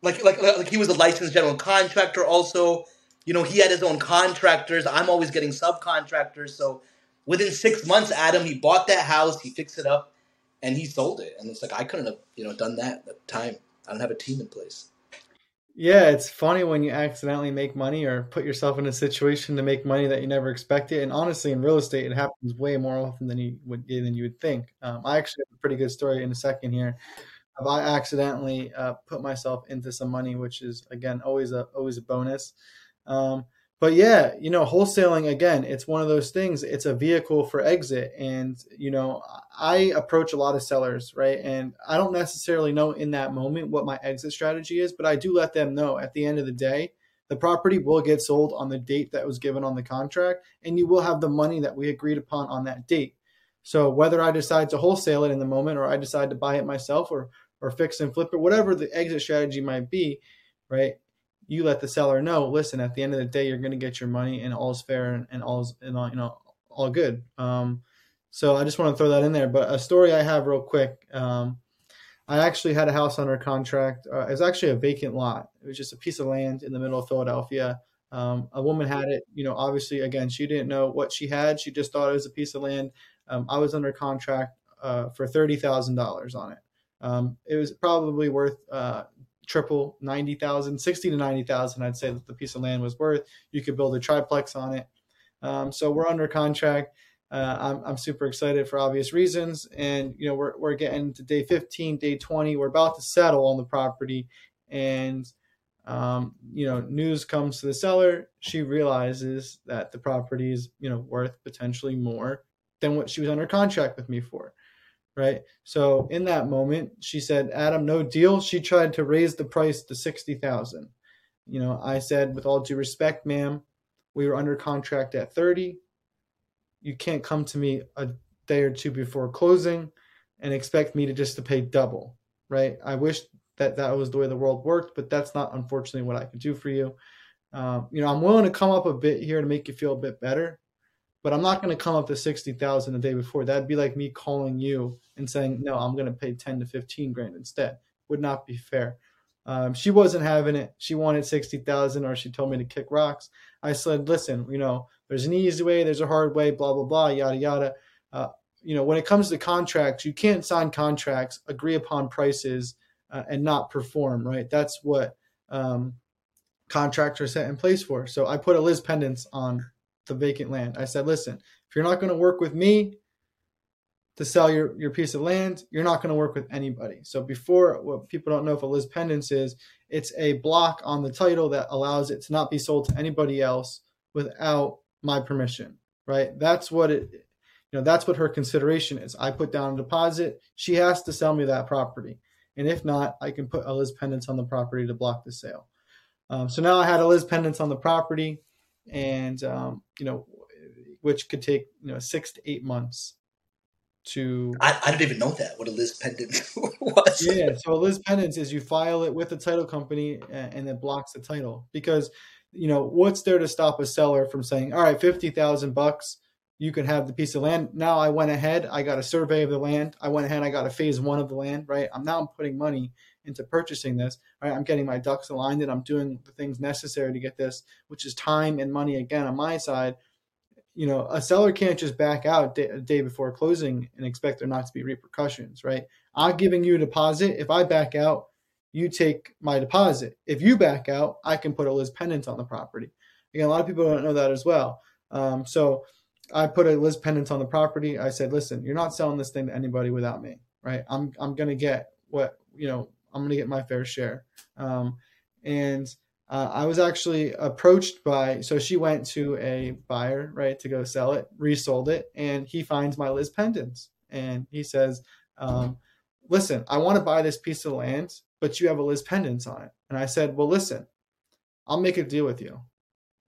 like, like, like he was a licensed general contractor also. You know, he had his own contractors. I'm always getting subcontractors. So within six months, Adam, he bought that house, he fixed it up, and he sold it. And it's like, I couldn't have, you know, done that at the time. I don't have a team in place. Yeah, it's funny when you accidentally make money or put yourself in a situation to make money that you never expected. And honestly, in real estate, it happens way more often than you would than you would think. Um, I actually have a pretty good story in a second here. Have I accidentally uh, put myself into some money, which is again always a always a bonus. Um, but yeah, you know, wholesaling again, it's one of those things. It's a vehicle for exit, and you know, I approach a lot of sellers, right? And I don't necessarily know in that moment what my exit strategy is, but I do let them know at the end of the day, the property will get sold on the date that was given on the contract, and you will have the money that we agreed upon on that date. So whether I decide to wholesale it in the moment, or I decide to buy it myself, or or fix and flip it, whatever the exit strategy might be, right? You let the seller know, listen, at the end of the day, you're going to get your money and all's fair and, and all's, and all, you know, all good. Um, so I just want to throw that in there. But a story I have real quick. Um, I actually had a house under contract. Uh, it was actually a vacant lot. It was just a piece of land in the middle of Philadelphia. Um, a woman had it, you know, obviously, again, she didn't know what she had. She just thought it was a piece of land. Um, I was under contract uh, for $30,000 on it. Um, it was probably worth uh, triple 90,000, 60 to 90,000, I'd say that the piece of land was worth. You could build a triplex on it. Um, so we're under contract. Uh, I'm, I'm super excited for obvious reasons. And, you know, we're, we're getting to day 15, day 20. We're about to settle on the property. And, um, you know, news comes to the seller. She realizes that the property is, you know, worth potentially more than what she was under contract with me for right? So in that moment, she said, "Adam, no deal." She tried to raise the price to sixty thousand. You know, I said, with all due respect, ma'am, we were under contract at thirty. You can't come to me a day or two before closing and expect me to just to pay double, right? I wish that that was the way the world worked, but that's not unfortunately what I could do for you. Um, you know, I'm willing to come up a bit here to make you feel a bit better, but I'm not going to come up to 60,000 the day before. That'd be like me calling you and saying, no, I'm going to pay 10 to 15 grand instead. Would not be fair. Um, she wasn't having it. She wanted 60,000 or she told me to kick rocks. I said, listen, you know, there's an easy way, there's a hard way, blah, blah, blah, yada, yada. Uh, you know, when it comes to contracts, you can't sign contracts, agree upon prices, uh, and not perform, right? That's what um, contracts are set in place for. So I put a Lis Pendens on the vacant land. I said, listen, if you're not going to work with me to sell your, your piece of land, you're not going to work with anybody. So before, what people don't know if a Lis Pendens is, it's a block on the title that allows it to not be sold to anybody else without my permission, right? That's what it, you know, that's what her consideration is. I put down a deposit. She has to sell me that property. And if not, I can put a Lis Pendens on the property to block the sale. Um, so now I had a Lis Pendens on the property and um, you know, which could take you know six to eight months to. I, I didn't even know that what a Liz pendant was. Yeah, so a lis pendens is you file it with the title company and, and it blocks the title because you know what's there to stop a seller from saying, all right, fifty thousand bucks you can have the piece of land. Now I went ahead, I got a survey of the land. I went ahead, I got a phase one of the land, right? I'm now I'm putting money into purchasing this. Right? I'm getting my ducks aligned and I'm doing the things necessary to get this, which is time and money again on my side. You know, a seller can't just back out day, a day before closing and expect there not to be repercussions, right? I'm giving you a deposit. If I back out, you take my deposit. If you back out, I can put a Liz pendant on the property. Again, a lot of people don't know that as well. Um, so I put a Liz pendant on the property. I said, listen, you're not selling this thing to anybody without me, right? I'm I'm gonna get what you know I'm going to get my fair share. Um, and uh, I was actually approached by, so she went to a buyer, right, to go sell it, resold it, and he finds my lis pendens. And he says, um, Listen, I want to buy this piece of land, but you have a lis pendens on it. And I said, Well, listen, I'll make a deal with you.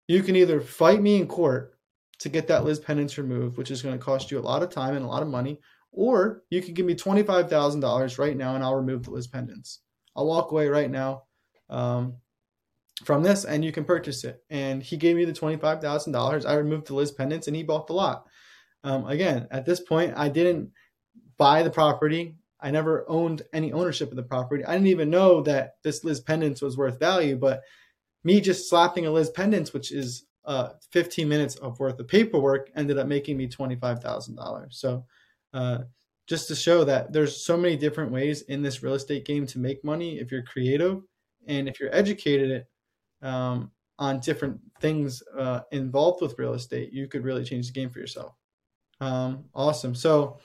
You can either fight me in court to get that lis pendens removed, which is going to cost you a lot of time and a lot of money, or you can give me $25,000 right now and I'll remove the lis pendens. I'll walk away right now um, from this and you can purchase it. And he gave me the $25,000. I removed the lis pendens and he bought the lot. Um, again, at this point, I didn't buy the property. I never owned any ownership of the property. I didn't even know that this lis pendens was worth value, but me just slapping a lis pendens, which is uh, 15 minutes of worth of paperwork, ended up making me $25,000. So uh, just to show that there's so many different ways in this real estate game to make money if you're creative and if you're educated um, on different things uh, involved with real estate, you could really change the game for yourself. Um, awesome. So,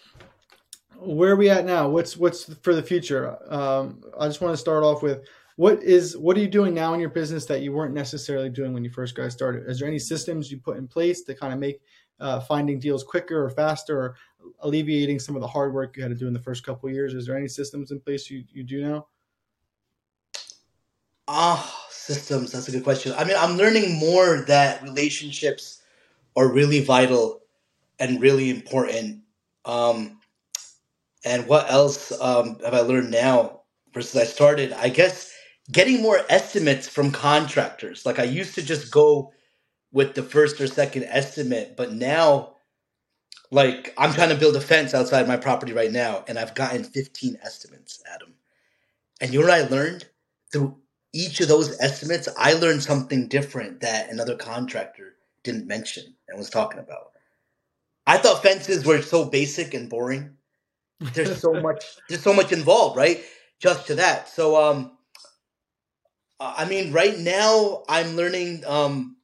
where are we at now? What's what's for the future? Um, I just want to start off with what is what are you doing now in your business that you weren't necessarily doing when you first got started? Is there any systems you put in place to kind of make uh, finding deals quicker or faster, or alleviating some of the hard work you had to do in the first couple years? Is there any systems in place you, you do now? Ah, oh, systems. That's a good question. I mean, I'm learning more that relationships are really vital and really important. Um, and what else um, have I learned now versus I started? I guess getting more estimates from contractors. Like I used to just go with the first or second estimate, but now, like I'm trying to build a fence outside my property right now, and I've gotten 15 estimates, Adam. And you know what I learned through each of those estimates? I learned something different that another contractor didn't mention and was talking about. I thought fences were so basic and boring. There's so much. There's so much involved, right? Just to that. So, um, I mean, right now I'm learning um,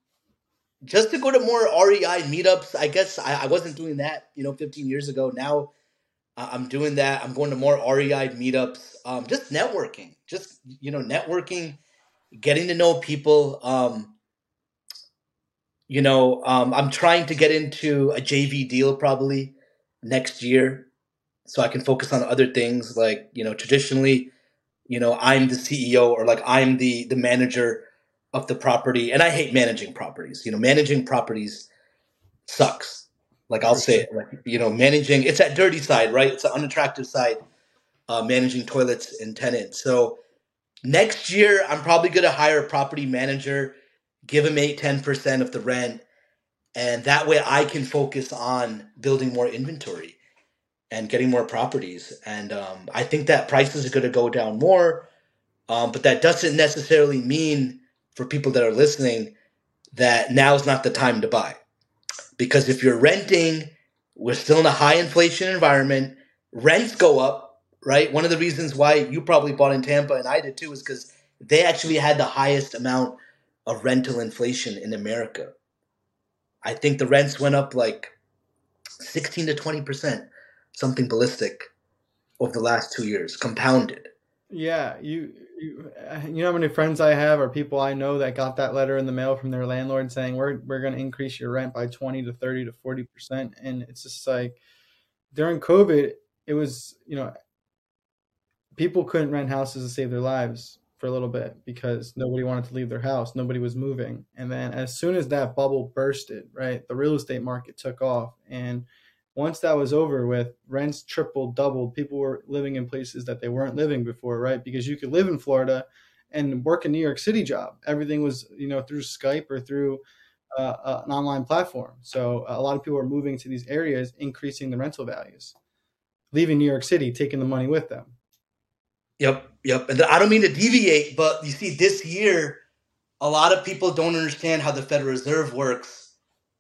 just to go to more REI meetups. I guess I, I wasn't doing that, you know, 15 years ago. Now I'm doing that. I'm going to more REI meetups. Um, just networking, just you know, networking, getting to know people. Um, you know, um, I'm trying to get into a JV deal probably next year, so I can focus on other things. Like you know, traditionally, you know, I'm the CEO or like I'm the the manager of the property, and I hate managing properties. You know, managing properties sucks. Like I'll say it, like you know, managing it's that dirty side, right? It's the unattractive side, uh, managing toilets and tenants. So next year, I'm probably going to hire a property manager, give him eight, 10% of the rent, and that way I can focus on building more inventory and getting more properties. And um, I think that prices are going to go down more, um, but that doesn't necessarily mean for people that are listening that now is not the time to buy. Because if you're renting, we're still in a high inflation environment, rents go up, right? One of the reasons why you probably bought in Tampa and I did too is because they actually had the highest amount of rental inflation in America. I think the rents went up like 16 to 20%, something ballistic over the last two years, compounded. Yeah, you you, uh, you know how many friends I have or people I know that got that letter in the mail from their landlord saying we're we're going to increase your rent by 20 to 30 to 40 percent and it's just like during covid it was you know people couldn't rent houses to save their lives for a little bit because nobody wanted to leave their house nobody was moving and then as soon as that bubble bursted right the real estate market took off and once that was over with, rents tripled, doubled. People were living in places that they weren't living before, right? Because you could live in Florida and work a New York City job. Everything was, you know, through Skype or through uh, uh, an online platform. So a lot of people are moving to these areas, increasing the rental values, leaving New York City, taking the money with them. Yep, yep. And I don't mean to deviate, but you see, this year, a lot of people don't understand how the Federal Reserve works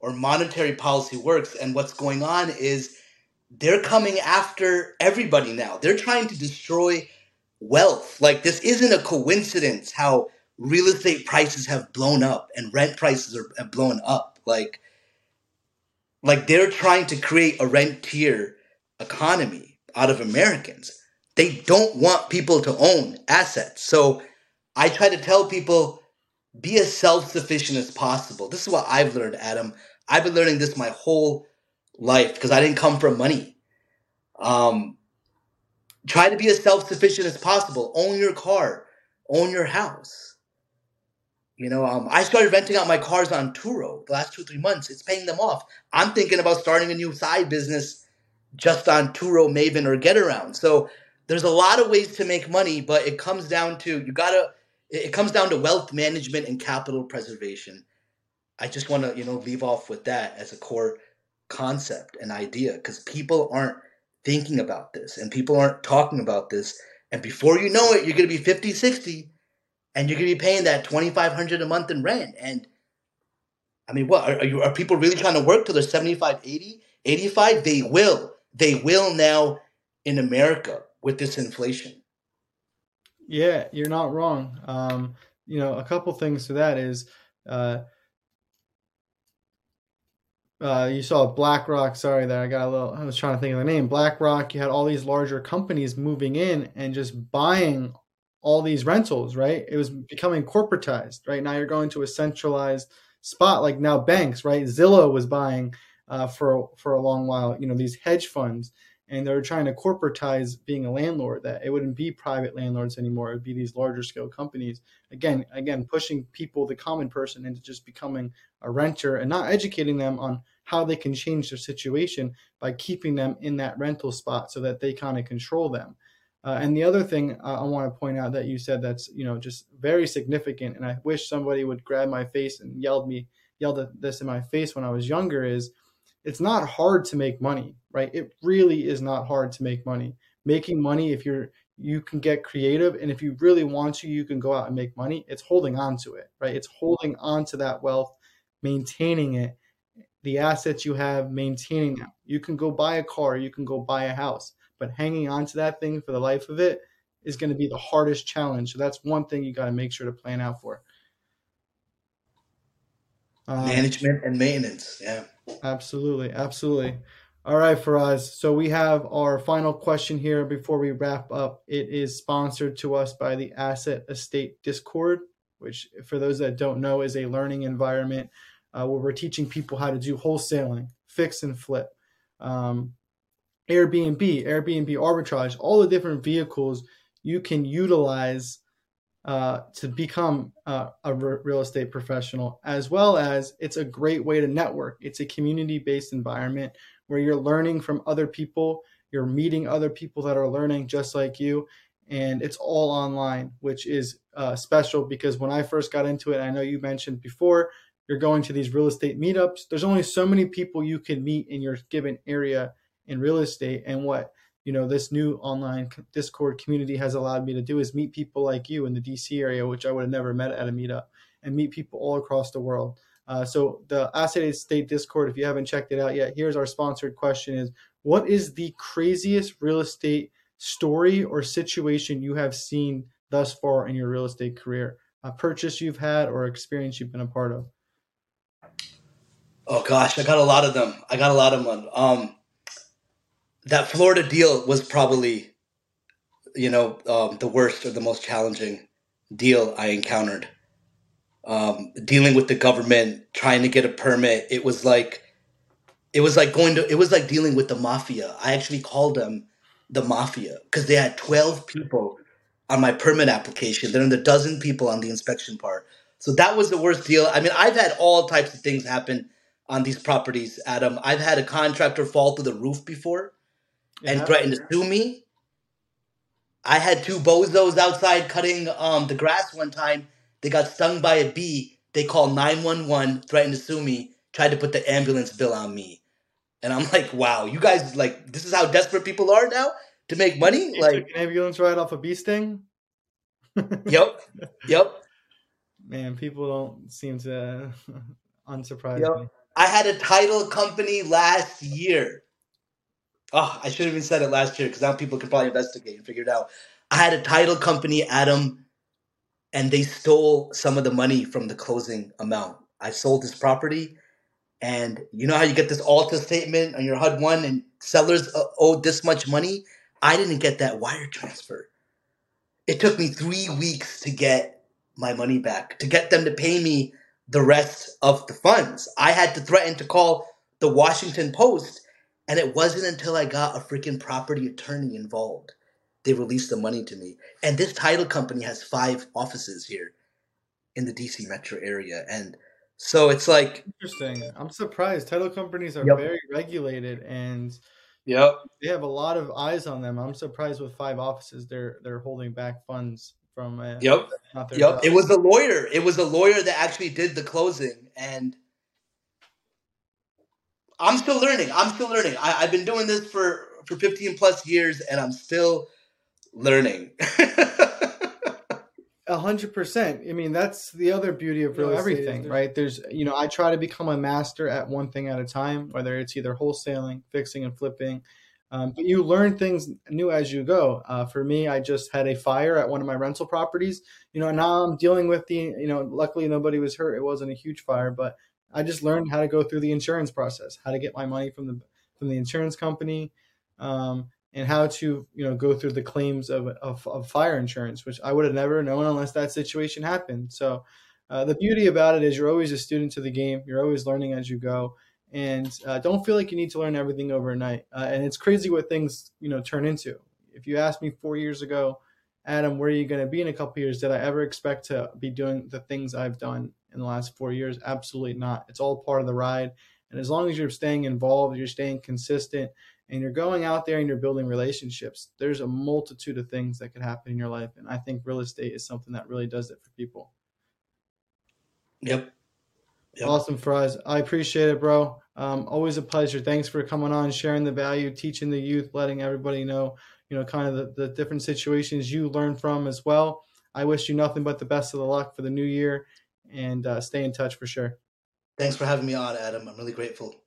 or monetary policy works. And what's going on is they're coming after everybody now. They're trying to destroy wealth. Like this isn't a coincidence how real estate prices have blown up and rent prices are have blown up. Like like they're trying to create a rentier economy out of Americans. They don't want people to own assets. So I try to tell people be as self-sufficient as possible. This is what I've learned, Adam. I've been learning this my whole life because I didn't come from money. Um, try to be as self sufficient as possible. Own your car, own your house. You know, um, I started renting out my cars on Turo the last two, three months. It's paying them off. I'm thinking about starting a new side business just on Turo, Maven, or Getaround. So there's a lot of ways to make money, but it comes down to you gotta. It comes down to wealth management and capital preservation. I just want to, you know, leave off with that as a core concept and idea because people aren't thinking about this and people aren't talking about this. And before you know it, you're going to be 50, 60 and you're going to be paying that 2500 a month in rent. And I mean, what are, you, are people really trying to work till they're 75, 80, 85? They will. They will now in America with this inflation. Yeah, you're not wrong. Um, you know, a couple things to that is uh, uh, you saw BlackRock. Sorry, that I got a little. I was trying to think of the name. BlackRock. You had all these larger companies moving in and just buying all these rentals. Right, it was becoming corporatized. Right now, you're going to a centralized spot like now banks. Right, Zillow was buying uh, for for a long while. You know, these hedge funds and they're trying to corporatize being a landlord that it wouldn't be private landlords anymore it would be these larger scale companies again again pushing people the common person into just becoming a renter and not educating them on how they can change their situation by keeping them in that rental spot so that they kind of control them uh, and the other thing uh, I want to point out that you said that's you know just very significant, and I wish somebody would grab my face and yelled me yelled at this in my face when I was younger is it's not hard to make money, right? It really is not hard to make money. Making money, if you're you can get creative and if you really want to, you can go out and make money. It's holding on to it, right? It's holding on to that wealth, maintaining it, the assets you have, maintaining them. You can go buy a car, you can go buy a house, but hanging on to that thing for the life of it is going to be the hardest challenge. So that's one thing you got to make sure to plan out for. Um, Management and maintenance. Yeah. Absolutely. Absolutely. All right, Faraz. So we have our final question here before we wrap up. It is sponsored to us by the Asset Estate Discord, which, for those that don't know, is a learning environment uh, where we're teaching people how to do wholesaling, fix and flip, um, Airbnb, Airbnb arbitrage, all the different vehicles you can utilize uh, to become uh, a real estate professional, as well as it's a great way to network. It's a community based environment where you're learning from other people, you're meeting other people that are learning just like you, and it's all online, which is uh, special because when I first got into it, I know you mentioned before, you're going to these real estate meetups. There's only so many people you can meet in your given area in real estate, and what you know this new online discord community has allowed me to do is meet people like you in the dc area which i would have never met at a meetup and meet people all across the world. Uh, so the asset estate discord if you haven't checked it out yet here's our sponsored question is what is the craziest real estate story or situation you have seen thus far in your real estate career? A purchase you've had or experience you've been a part of oh gosh i got a lot of them i got a lot of them um, that Florida deal was probably, you know, um, the worst or the most challenging deal I encountered. Um, dealing with the government, trying to get a permit, it was like, it was like going to, it was like dealing with the mafia. I actually called them the mafia because they had twelve people on my permit application. There are the dozen people on the inspection part. So that was the worst deal. I mean, I've had all types of things happen on these properties, Adam. I've had a contractor fall through the roof before and threatened to sue me. I had two bozos outside cutting um, the grass one time. They got stung by a bee. They called 911, threatened to sue me, tried to put the ambulance bill on me. And I'm like, wow, you guys, like, this is how desperate people are now to make money? You like, an ambulance ride off a bee sting? yep. Yep. Man, people don't seem to unsurprised yep. I had a title company last year Oh, I should have even said it last year because now people can probably investigate and figure it out. I had a title company, Adam, and they stole some of the money from the closing amount. I sold this property, and you know how you get this Alta statement on your HUD one, and sellers uh, owed this much money. I didn't get that wire transfer. It took me three weeks to get my money back, to get them to pay me the rest of the funds. I had to threaten to call the Washington Post and it wasn't until I got a freaking property attorney involved they released the money to me. And this title company has five offices here in the DC metro area. And so it's like interesting. I'm surprised. Title companies are yep. very regulated and yep. they have a lot of eyes on them. I'm surprised with five offices they're they're holding back funds from uh, Yep. Yep. It was the lawyer. It was the lawyer that actually did the closing and I'm still learning. I'm still learning. I, have been doing this for for 15 plus years, and I'm still learning. A hundred percent. I mean, that's the other beauty of real you know, everything, right? There's, you know, I try to become a master at one thing at a time, whether it's either wholesaling, fixing and flipping, Um, but you learn things new as you go. Uh, for me, I just had a fire at one of my rental properties. You know, now I'm dealing with the. You know, luckily nobody was hurt. It wasn't a huge fire, but I just learned how to go through the insurance process, how to get my money from the from the insurance company, um, and how to you know go through the claims of, of, of fire insurance, which I would have never known unless that situation happened. So uh, the beauty about it is you're always a student to the game. You're always learning as you go, and uh, don't feel like you need to learn everything overnight. Uh, and it's crazy what things you know turn into. If you asked me four years ago, Adam, where are you going to be in a couple years? Did I ever expect to be doing the things I've done in the last four years? Absolutely not. It's all part of the ride. And as long as you're staying involved, you're staying consistent, and you're going out there and you're building relationships, there's a multitude of things that could happen in your life. And I think real estate is something that really does it for people. Yep. Yep. Awesome, Faraz. I appreciate it, bro. Um, always a pleasure. Thanks for coming on, sharing the value, teaching the youth, letting everybody know, you know, kind of the, the different situations you learn from as well. I wish you nothing but the best of the luck for the new year and uh, stay in touch for sure. Thanks for having me on, Adam. I'm really grateful.